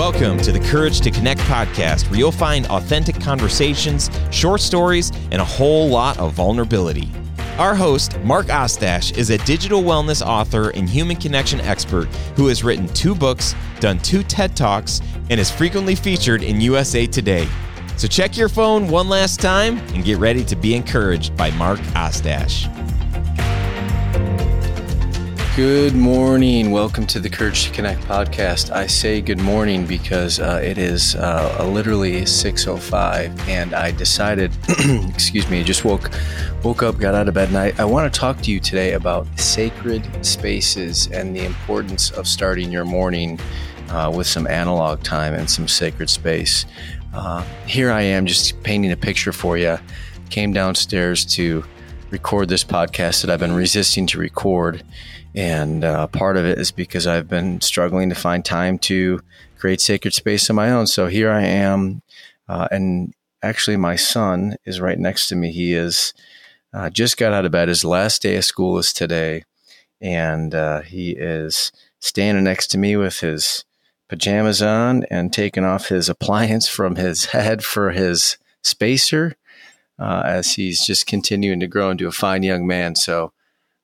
Welcome to the Courage to Connect podcast, where you'll find authentic conversations, short stories, and a whole lot of vulnerability. Our host, Mark Ostash, is a digital wellness author and human connection expert who has written two books, done two TED Talks, and is frequently featured in USA Today. So check your phone one last time and get ready to be encouraged by Mark Ostash. Good morning. Welcome to the Courage to Connect podcast. I say good morning because uh, it is uh, literally 6:05, and I decided, excuse me, I just woke woke up, got out of bed, and I, I want to talk to you today about sacred spaces and the importance of starting your morning uh, with some analog time and some sacred space. Uh, here I am, just painting a picture for you. Came downstairs to record this podcast that I've been resisting to record and uh, part of it is because I've been struggling to find time to create sacred space of my own. So here I am. Uh, and actually, my son is right next to me. He is uh, just got out of bed. His last day of school is today. And uh, he is standing next to me with his pajamas on and taking off his appliance from his head for his spacer uh, as he's just continuing to grow into a fine young man. So,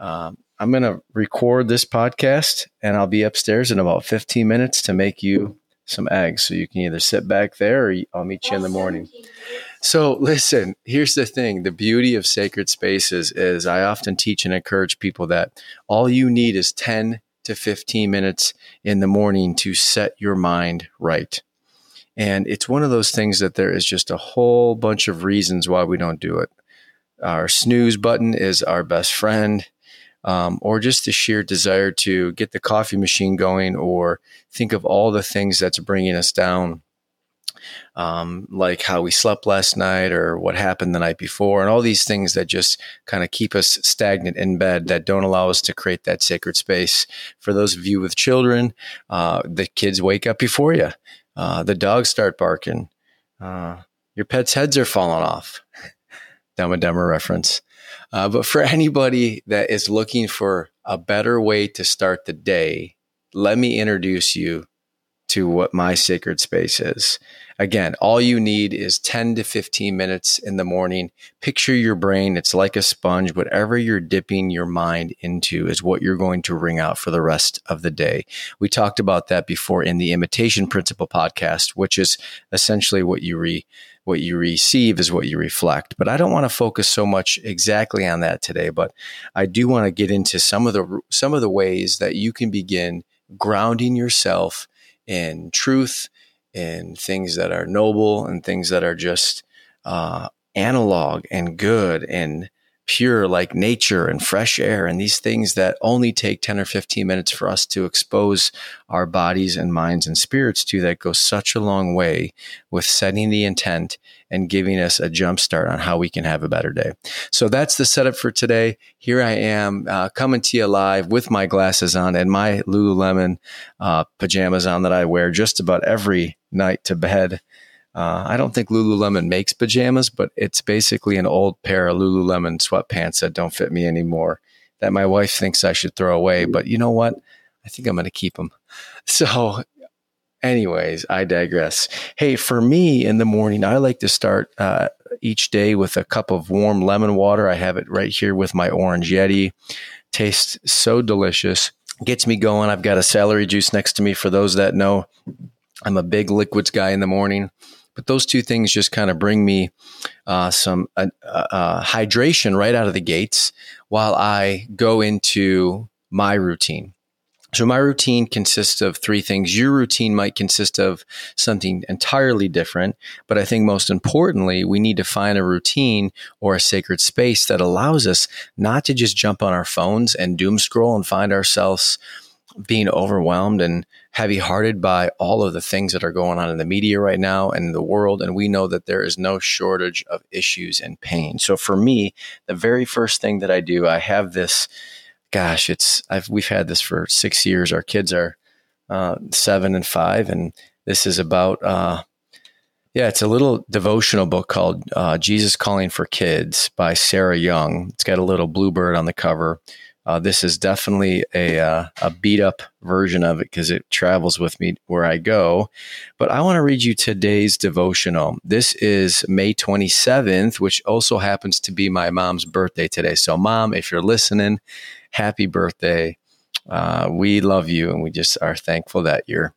um, I'm going to record this podcast and I'll be upstairs in about 15 minutes to make you some eggs. So you can either sit back there or I'll meet you in the morning. So listen, here's the thing. The beauty of sacred spaces is I often teach and encourage people that all you need is 10 to 15 minutes in the morning to set your mind right. And it's one of those things that there is just a whole bunch of reasons why we don't do it. Our snooze button is our best friend um, or just the sheer desire to get the coffee machine going or think of all the things that's bringing us down. Um, like how we slept last night or what happened the night before, and all these things that just kind of keep us stagnant in bed that don't allow us to create that sacred space. For those of you with children, uh, the kids wake up before you, uh, the dogs start barking, uh, your pets' heads are falling off. Dumb and Dumber reference. Uh, but for anybody that is looking for a better way to start the day, let me introduce you to what my sacred space is. Again, all you need is 10 to 15 minutes in the morning. Picture your brain. It's like a sponge. Whatever you're dipping your mind into is what you're going to wring out for the rest of the day. We talked about that before in the imitation principle podcast, which is essentially what you re, what you receive is what you reflect. But I don't want to focus so much exactly on that today, but I do want to get into some of the some of the ways that you can begin grounding yourself in truth, in things that are noble and things that are just uh, analog and good and pure like nature and fresh air and these things that only take 10 or 15 minutes for us to expose our bodies and minds and spirits to that goes such a long way with setting the intent and giving us a jump start on how we can have a better day. So that's the setup for today. Here I am uh, coming to you live with my glasses on and my Lululemon uh, pajamas on that I wear just about every night to bed. Uh, I don't think Lululemon makes pajamas, but it's basically an old pair of Lululemon sweatpants that don't fit me anymore that my wife thinks I should throw away. But you know what? I think I'm going to keep them. So, anyways, I digress. Hey, for me in the morning, I like to start uh, each day with a cup of warm lemon water. I have it right here with my orange Yeti. Tastes so delicious. Gets me going. I've got a celery juice next to me for those that know. I'm a big liquids guy in the morning. But those two things just kind of bring me uh, some uh, uh, hydration right out of the gates while I go into my routine. So my routine consists of three things. Your routine might consist of something entirely different, but I think most importantly, we need to find a routine or a sacred space that allows us not to just jump on our phones and doom scroll and find ourselves being overwhelmed and heavy hearted by all of the things that are going on in the media right now and the world. And we know that there is no shortage of issues and pain. So for me, the very first thing that I do, I have this, gosh, it's, I've, we've had this for six years. Our kids are uh, seven and five. And this is about, uh, yeah, it's a little devotional book called uh, Jesus Calling for Kids by Sarah Young. It's got a little bluebird on the cover. Uh, this is definitely a, uh, a beat up version of it because it travels with me where I go. But I want to read you today's devotional. This is May 27th, which also happens to be my mom's birthday today. So, mom, if you're listening, happy birthday. Uh, we love you and we just are thankful that you're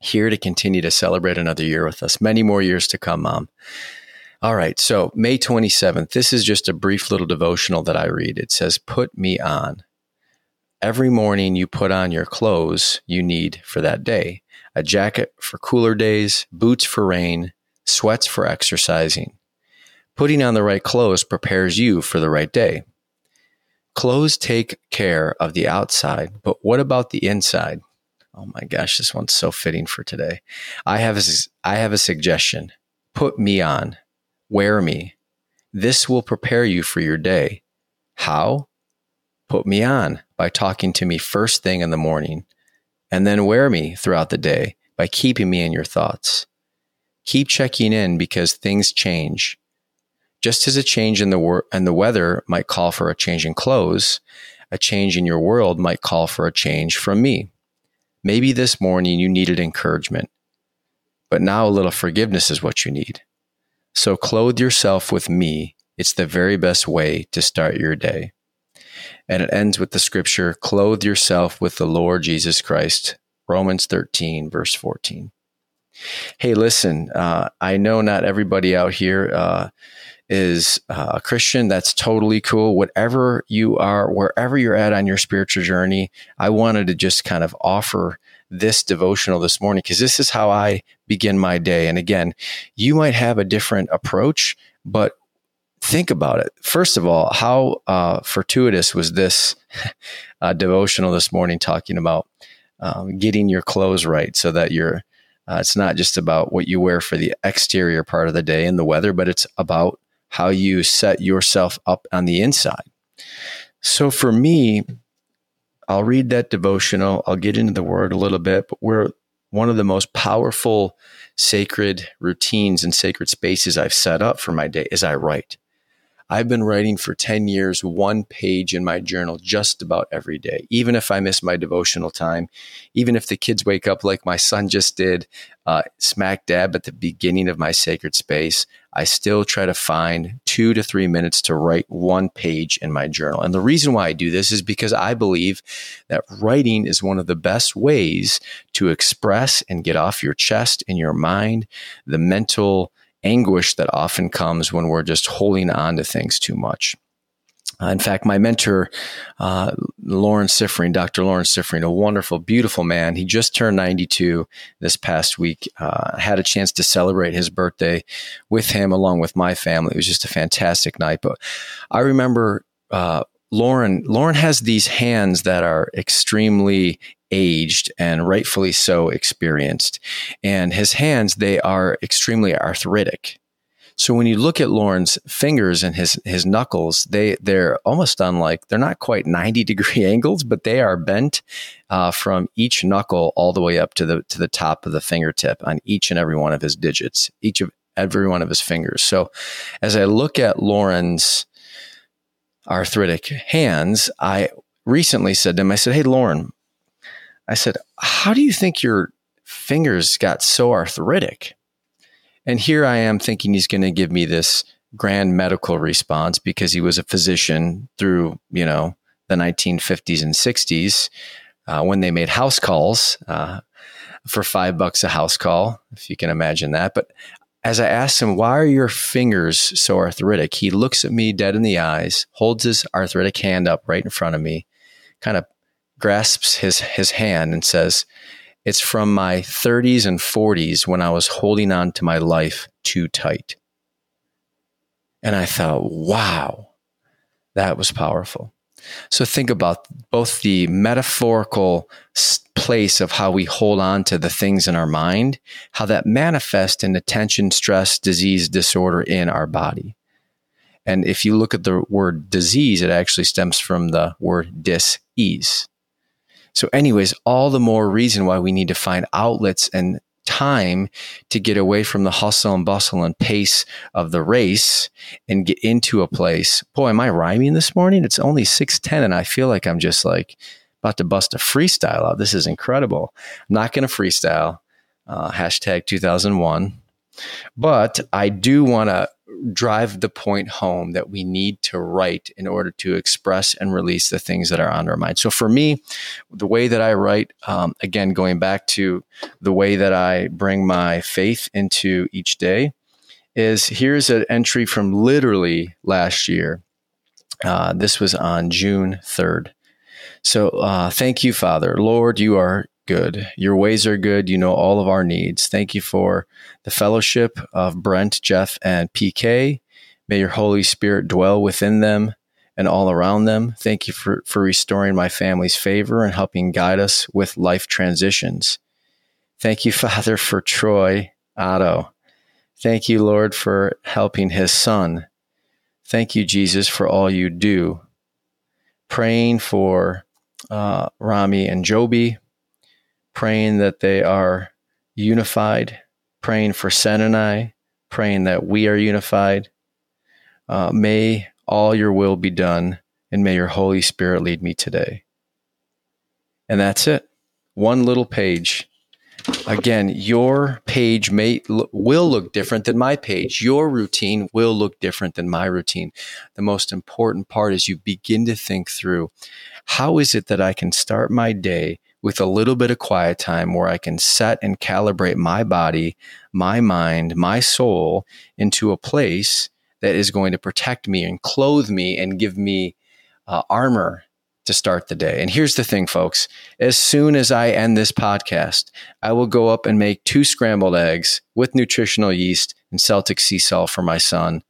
here to continue to celebrate another year with us. Many more years to come, mom. All right. So, May 27th, this is just a brief little devotional that I read. It says, Put me on. Every morning you put on your clothes you need for that day a jacket for cooler days, boots for rain, sweats for exercising. Putting on the right clothes prepares you for the right day. Clothes take care of the outside, but what about the inside? Oh my gosh, this one's so fitting for today. I have a, I have a suggestion. Put me on. Wear me. This will prepare you for your day. How? Put me on by talking to me first thing in the morning, and then wear me throughout the day by keeping me in your thoughts. Keep checking in because things change. Just as a change in the wor- and the weather might call for a change in clothes, a change in your world might call for a change from me. Maybe this morning you needed encouragement, but now a little forgiveness is what you need. So clothe yourself with me. It's the very best way to start your day. And it ends with the scripture clothe yourself with the Lord Jesus Christ. Romans 13, verse 14. Hey, listen, uh, I know not everybody out here uh, is uh, a Christian. That's totally cool. Whatever you are, wherever you're at on your spiritual journey, I wanted to just kind of offer this devotional this morning because this is how I begin my day. And again, you might have a different approach, but think about it. First of all, how uh, fortuitous was this uh, devotional this morning talking about um, getting your clothes right so that you're, uh, it's not just about what you wear for the exterior part of the day and the weather, but it's about how you set yourself up on the inside. So for me, I'll read that devotional. I'll get into the word a little bit, but we're one of the most powerful sacred routines and sacred spaces I've set up for my day is I write. I've been writing for 10 years, one page in my journal just about every day. Even if I miss my devotional time, even if the kids wake up like my son just did, uh, smack dab at the beginning of my sacred space, I still try to find two to three minutes to write one page in my journal. And the reason why I do this is because I believe that writing is one of the best ways to express and get off your chest and your mind the mental anguish that often comes when we're just holding on to things too much. Uh, in fact, my mentor, uh, Lawrence Siffring, Dr. Lawrence Siffring, a wonderful, beautiful man. He just turned 92 this past week. Uh, had a chance to celebrate his birthday with him along with my family. It was just a fantastic night. But I remember uh, Lauren. Lauren has these hands that are extremely aged and rightfully so experienced. And his hands, they are extremely arthritic. So when you look at Lauren's fingers and his his knuckles, they they're almost unlike they're not quite ninety degree angles, but they are bent uh, from each knuckle all the way up to the to the top of the fingertip on each and every one of his digits, each of every one of his fingers. So as I look at Lauren's arthritic hands, I recently said to him, I said, "Hey, Lauren," I said, How do you think your fingers got so arthritic? And here I am thinking he's going to give me this grand medical response because he was a physician through, you know, the 1950s and 60s uh, when they made house calls uh, for five bucks a house call, if you can imagine that. But as I asked him, why are your fingers so arthritic? He looks at me dead in the eyes, holds his arthritic hand up right in front of me, kind of grasps his, his hand and says, It's from my 30s and 40s when I was holding on to my life too tight. And I thought, wow, that was powerful. So think about both the metaphorical place of how we hold on to the things in our mind, how that manifests in attention, stress, disease, disorder in our body. And if you look at the word disease, it actually stems from the word dis-ease. So, anyways, all the more reason why we need to find outlets and time to get away from the hustle and bustle and pace of the race and get into a place. Boy, am I rhyming this morning? It's only 6:10 and I feel like I'm just like about to bust a freestyle out. This is incredible. I'm not going to freestyle. Uh, hashtag 2001. But I do want to drive the point home that we need to write in order to express and release the things that are on our mind. So for me, the way that I write, um, again, going back to the way that I bring my faith into each day, is here's an entry from literally last year. Uh, this was on June 3rd. So uh, thank you, Father. Lord, you are good. Your ways are good. You know all of our needs. Thank you for the fellowship of Brent, Jeff, and PK. May your Holy Spirit dwell within them and all around them. Thank you for, for restoring my family's favor and helping guide us with life transitions. Thank you, Father, for Troy Otto. Thank you, Lord, for helping his son. Thank you, Jesus, for all you do. Praying for uh, Rami and Joby, praying that they are unified, praying for Sen and I, praying that we are unified. Uh, may all your will be done, and may your Holy Spirit lead me today. And that's it. One little page. Again, your page may will look different than my page. Your routine will look different than my routine. The most important part is you begin to think through how is it that I can start my day with a little bit of quiet time where I can set and calibrate my body, my mind, my soul into a place that is going to protect me and clothe me and give me uh, armor to start the day. And here's the thing, folks. As soon as I end this podcast, I will go up and make two scrambled eggs with nutritional yeast and Celtic sea salt for my son,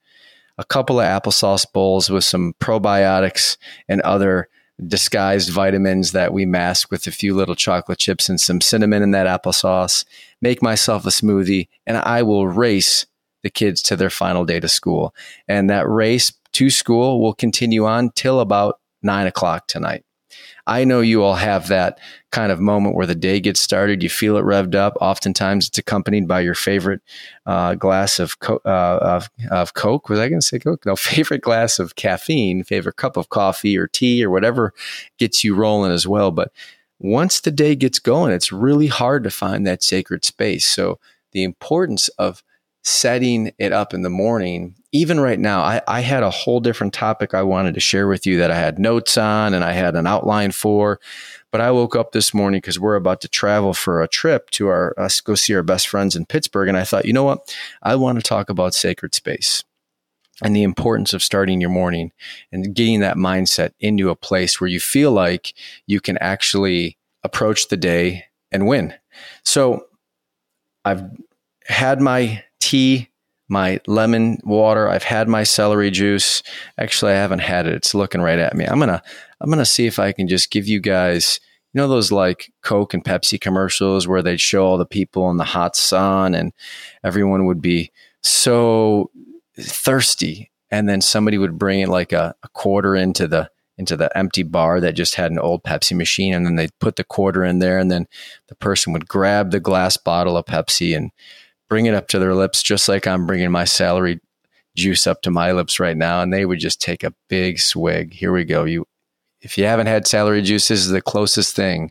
a couple of applesauce bowls with some probiotics and other disguised vitamins that we mask with a few little chocolate chips and some cinnamon in that applesauce, make myself a smoothie, and I will race the kids to their final day to school. And that race to school will continue on till about nine o'clock tonight. I know you all have that kind of moment where the day gets started. You feel it revved up. Oftentimes, it's accompanied by your favorite uh, glass of, co- uh, of, of Coke. Was I going to say Coke? No, favorite glass of caffeine, favorite cup of coffee or tea or whatever gets you rolling as well. But once the day gets going, it's really hard to find that sacred space. So the importance of setting it up in the morning, even right now, I, I, had a whole different topic I wanted to share with you that I had notes on and I had an outline for. But I woke up this morning because we're about to travel for a trip to our uh, us go see our best friends in Pittsburgh, and I thought, you know what, I want to talk about sacred space and the importance of starting your morning and getting that mindset into a place where you feel like you can actually approach the day and win. So I've had my tea, my lemon water. I've had my celery juice. Actually, I haven't had it. It's looking right at me. I'm gonna I'm gonna see if I can just give you guys you know those like Coke and Pepsi commercials where they'd show all the people in the hot sun and everyone would be so thirsty and then somebody would bring in like a, a quarter into the into the empty bar that just had an old Pepsi machine and then they'd put the quarter in there and then the person would grab the glass bottle of Pepsi and bring it up to their lips, just like I'm bringing my celery juice up to my lips right now. And they would just take a big swig. Here we go. You, if you haven't had celery juice, this is the closest thing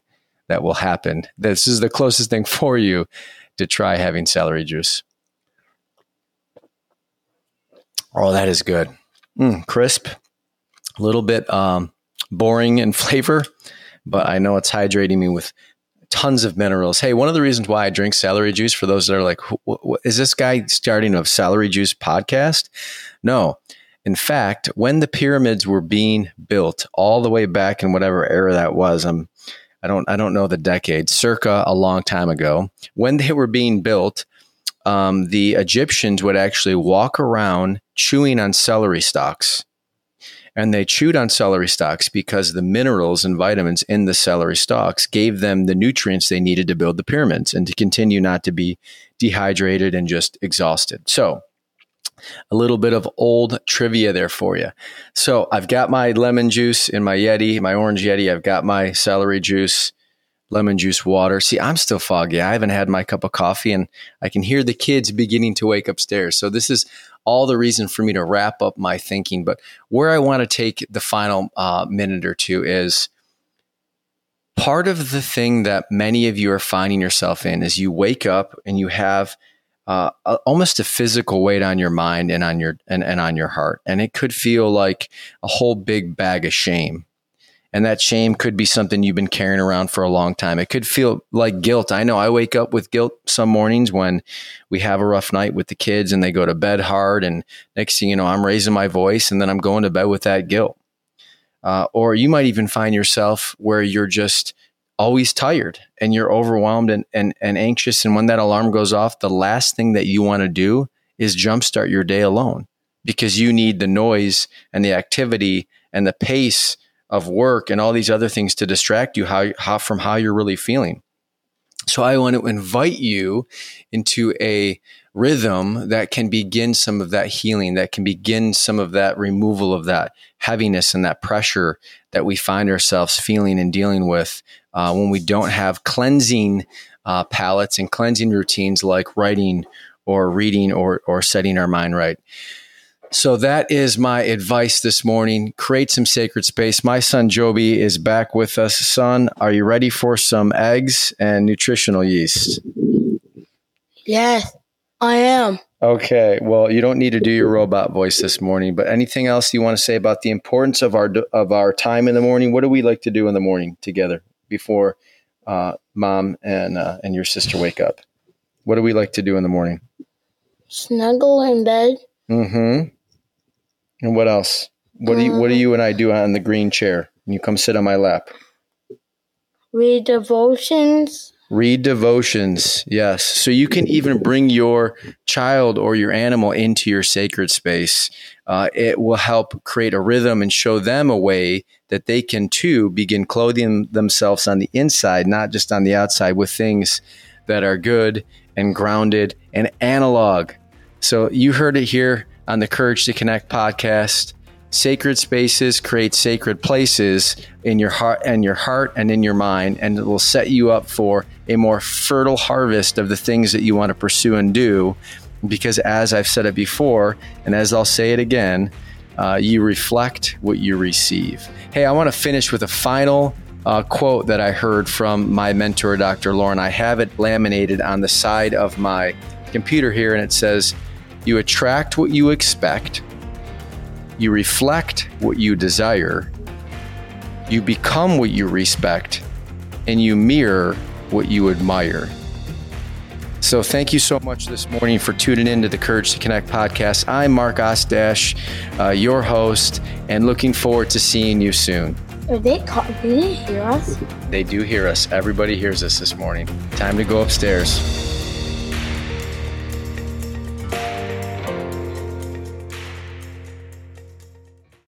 that will happen. This is the closest thing for you to try having celery juice. Oh, that is good. Mm, crisp, a little bit um, boring in flavor, but I know it's hydrating me with tons of minerals. Hey, one of the reasons why I drink celery juice for those that are like, is this guy starting a celery juice podcast? No. In fact, when the pyramids were being built all the way back in whatever era that was, I'm, I don't, I don't know the decade, circa a long time ago, when they were being built, um, the Egyptians would actually walk around chewing on celery stalks and they chewed on celery stalks because the minerals and vitamins in the celery stalks gave them the nutrients they needed to build the pyramids and to continue not to be dehydrated and just exhausted. So, a little bit of old trivia there for you. So, I've got my lemon juice in my Yeti, my orange Yeti. I've got my celery juice. Lemon juice water. See, I'm still foggy. I haven't had my cup of coffee and I can hear the kids beginning to wake upstairs. So this is all the reason for me to wrap up my thinking. But where I want to take the final uh, minute or two is part of the thing that many of you are finding yourself in is you wake up and you have uh, almost a physical weight on your mind and on your and, and on your heart and it could feel like a whole big bag of shame and that shame could be something you've been carrying around for a long time. It could feel like guilt. I know I wake up with guilt some mornings when we have a rough night with the kids and they go to bed hard. And next thing you know, I'm raising my voice and then I'm going to bed with that guilt. Uh, or you might even find yourself where you're just always tired and you're overwhelmed and, and, and anxious. And when that alarm goes off, the last thing that you want to do is jumpstart your day alone because you need the noise and the activity and the pace of work and all these other things to distract you how, how from how you're really feeling. So I want to invite you into a rhythm that can begin some of that healing, that can begin some of that removal of that heaviness and that pressure that we find ourselves feeling and dealing with uh, when we don't have cleansing uh, palates and cleansing routines like writing or reading or, or setting our mind right. So that is my advice this morning. Create some sacred space. My son Joby is back with us. Son, are you ready for some eggs and nutritional yeast? Yes, I am. Okay. Well, you don't need to do your robot voice this morning, but anything else you want to say about the importance of our of our time in the morning? What do we like to do in the morning together before uh, mom and uh, and your sister wake up? What do we like to do in the morning? Snuggle in bed. Mm-hmm. And what else? What do you What do you and I do on the green chair? And you come sit on my lap. Read devotions. Read devotions, yes. So you can even bring your child or your animal into your sacred space. Uh, it will help create a rhythm and show them a way that they can too begin clothing themselves on the inside, not just on the outside, with things that are good and grounded and analog. So you heard it here on the Courage to Connect podcast. Sacred spaces create sacred places in your heart and your heart and in your mind, and it will set you up for a more fertile harvest of the things that you want to pursue and do. Because as I've said it before, and as I'll say it again, uh, you reflect what you receive. Hey, I want to finish with a final uh, quote that I heard from my mentor, Dr. Lauren. I have it laminated on the side of my computer here, and it says, you attract what you expect, you reflect what you desire, you become what you respect, and you mirror what you admire. So, thank you so much this morning for tuning in to the Courage to Connect podcast. I'm Mark Ostash, uh, your host, and looking forward to seeing you soon. Are they, call- do they hear us? They do hear us. Everybody hears us this morning. Time to go upstairs.